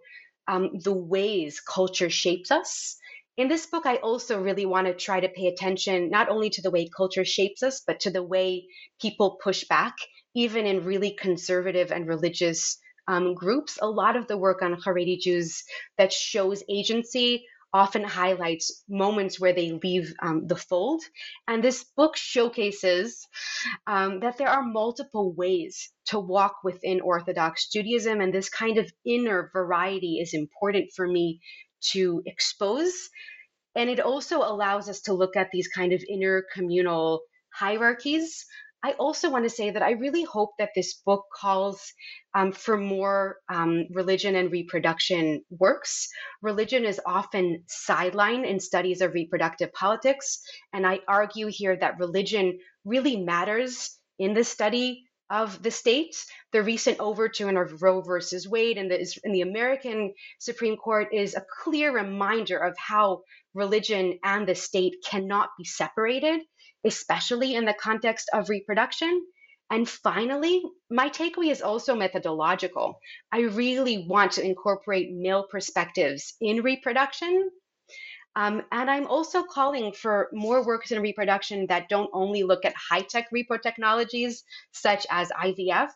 S3: um, the ways culture shapes us. In this book, I also really want to try to pay attention not only to the way culture shapes us, but to the way people push back, even in really conservative and religious um, groups. A lot of the work on Haredi Jews that shows agency often highlights moments where they leave um, the fold. And this book showcases um, that there are multiple ways to walk within Orthodox Judaism, and this kind of inner variety is important for me to expose. And it also allows us to look at these kind of inner communal hierarchies I also want to say that I really hope that this book calls um, for more um, religion and reproduction works. Religion is often sidelined in studies of reproductive politics, and I argue here that religion really matters in the study of the states. The recent overturn of Roe versus Wade in the, in the American Supreme Court is a clear reminder of how religion and the state cannot be separated especially in the context of reproduction. And finally, my takeaway is also methodological. I really want to incorporate male perspectives in reproduction. Um, and I'm also calling for more works in reproduction that don't only look at high tech repro technologies such as IVF,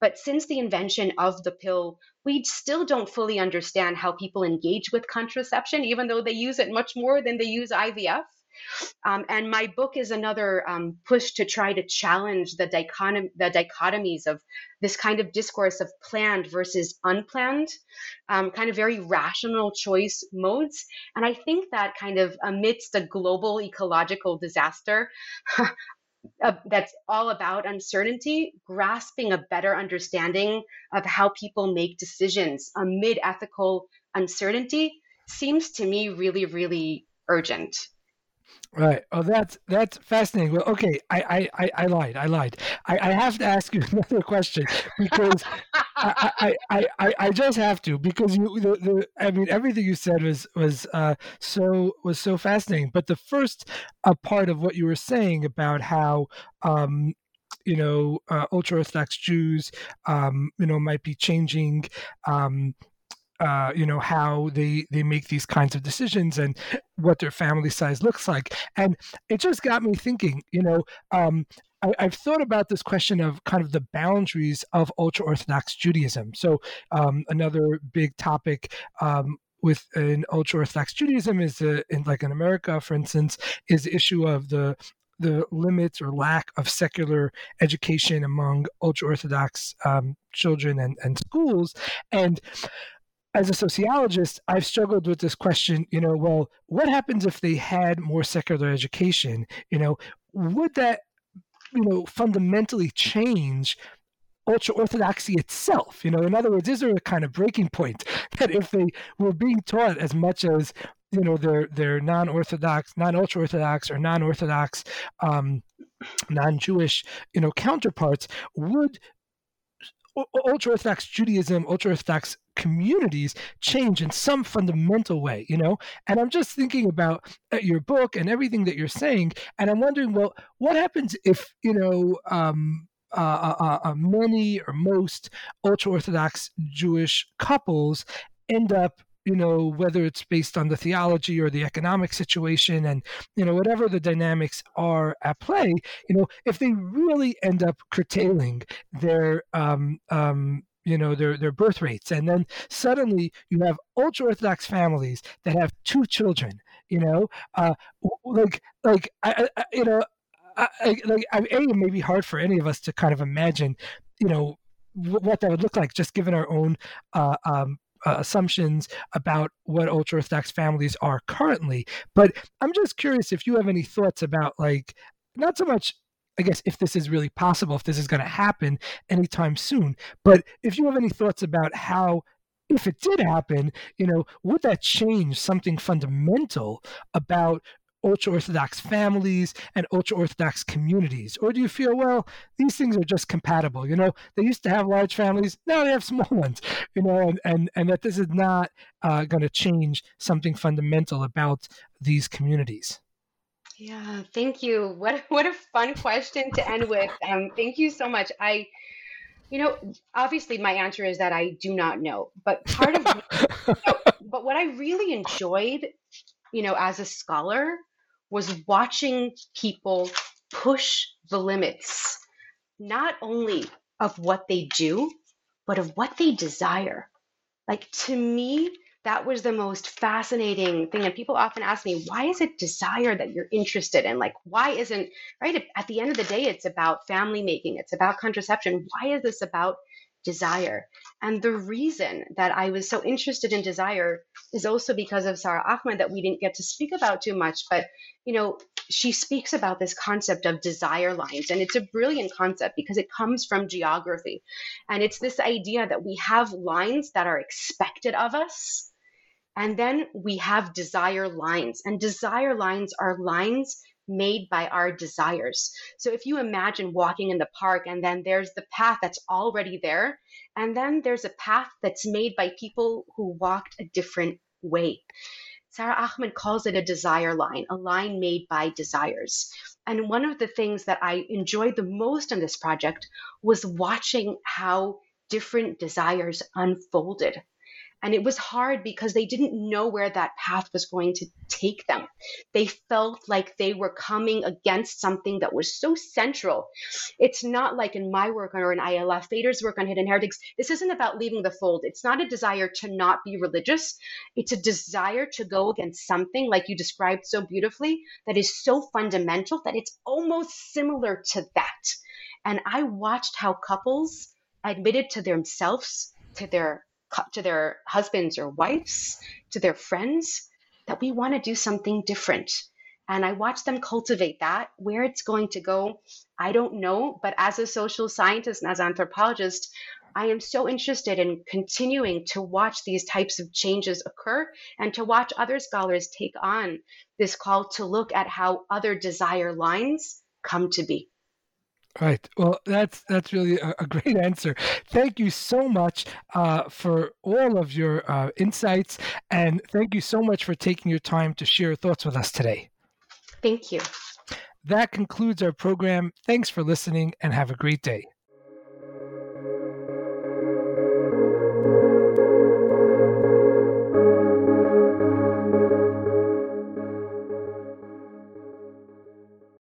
S3: but since the invention of the pill, we still don't fully understand how people engage with contraception, even though they use it much more than they use IVF. Um, and my book is another um, push to try to challenge the, the dichotomies of this kind of discourse of planned versus unplanned, um, kind of very rational choice modes. And I think that kind of amidst a global ecological disaster, *laughs* Uh, that's all about uncertainty, grasping a better understanding of how people make decisions amid ethical uncertainty seems to me really, really urgent.
S2: Right. Oh, that's that's fascinating. Well, okay, I I, I lied. I lied. I, I have to ask you *laughs* another question because I, I, I, I just have to because you the, the I mean everything you said was was uh, so was so fascinating. But the first uh, part of what you were saying about how um, you know uh, ultra orthodox Jews um, you know might be changing um, uh, you know how they they make these kinds of decisions and what their family size looks like. And it just got me thinking you know um, I, have thought about this question of kind of the boundaries of ultra orthodox judaism. So um, another big topic um, with an ultra orthodox judaism is in like in america for instance is the issue of the the limits or lack of secular education among ultra orthodox um, children and, and schools. And as a sociologist, I've struggled with this question, you know, well, what happens if they had more secular education? You know, would that, you know, fundamentally change ultra orthodoxy itself? You know, in other words, is there a kind of breaking point *laughs* that if they were being taught as much as you know their their non-orthodox, non-ultra orthodox, or non-orthodox, um, non-Jewish, you know, counterparts, would ultra orthodox Judaism, ultra orthodox communities change in some fundamental way, you know? And I'm just thinking about uh, your book and everything that you're saying, and I'm wondering, well, what happens if, you know, um, uh, uh, uh, uh many or most ultra orthodox Jewish couples end up you know whether it's based on the theology or the economic situation and you know whatever the dynamics are at play you know if they really end up curtailing their um, um, you know their their birth rates and then suddenly you have ultra orthodox families that have two children you know uh like like I, I you know I, I, like it may be hard for any of us to kind of imagine you know what that would look like just given our own uh, um, uh, assumptions about what ultra orthodox families are currently. But I'm just curious if you have any thoughts about like not so much I guess if this is really possible, if this is going to happen anytime soon. But if you have any thoughts about how, if it did happen, you know, would that change something fundamental about ultra Orthodox families and ultra Orthodox communities? Or do you feel, well, these things are just compatible? You know, they used to have large families, now they have small *laughs* ones, you know, and, and, and that this is not uh, going to change something fundamental about these communities?
S3: Yeah, thank you. What what a fun question to end with. Um, thank you so much. I, you know, obviously my answer is that I do not know, but part of, *laughs* but what I really enjoyed, you know, as a scholar was watching people push the limits, not only of what they do, but of what they desire. Like to me, that was the most fascinating thing. And people often ask me, why is it desire that you're interested in? Like, why isn't, right? At the end of the day, it's about family making, it's about contraception. Why is this about desire? And the reason that I was so interested in desire is also because of Sara Ahmed that we didn't get to speak about too much. But, you know, she speaks about this concept of desire lines. And it's a brilliant concept because it comes from geography. And it's this idea that we have lines that are expected of us and then we have desire lines, and desire lines are lines made by our desires. So if you imagine walking in the park and then there's the path that's already there, and then there's a path that's made by people who walked a different way. Sara Ahmed calls it a desire line, a line made by desires. And one of the things that I enjoyed the most in this project was watching how different desires unfolded and it was hard because they didn't know where that path was going to take them. They felt like they were coming against something that was so central. It's not like in my work or in Ayala Fader's work on hidden heretics. This isn't about leaving the fold. It's not a desire to not be religious. It's a desire to go against something, like you described so beautifully, that is so fundamental that it's almost similar to that. And I watched how couples admitted to themselves, to their to their husbands or wives, to their friends, that we want to do something different. And I watch them cultivate that. Where it's going to go, I don't know. But as a social scientist and as an anthropologist, I am so interested in continuing to watch these types of changes occur and to watch other scholars take on this call to look at how other desire lines come to be.
S2: Right. Well, that's that's really a, a great answer. Thank you so much uh, for all of your uh, insights, and thank you so much for taking your time to share your thoughts with us today.
S3: Thank you.
S2: That concludes our program. Thanks for listening, and have a great day.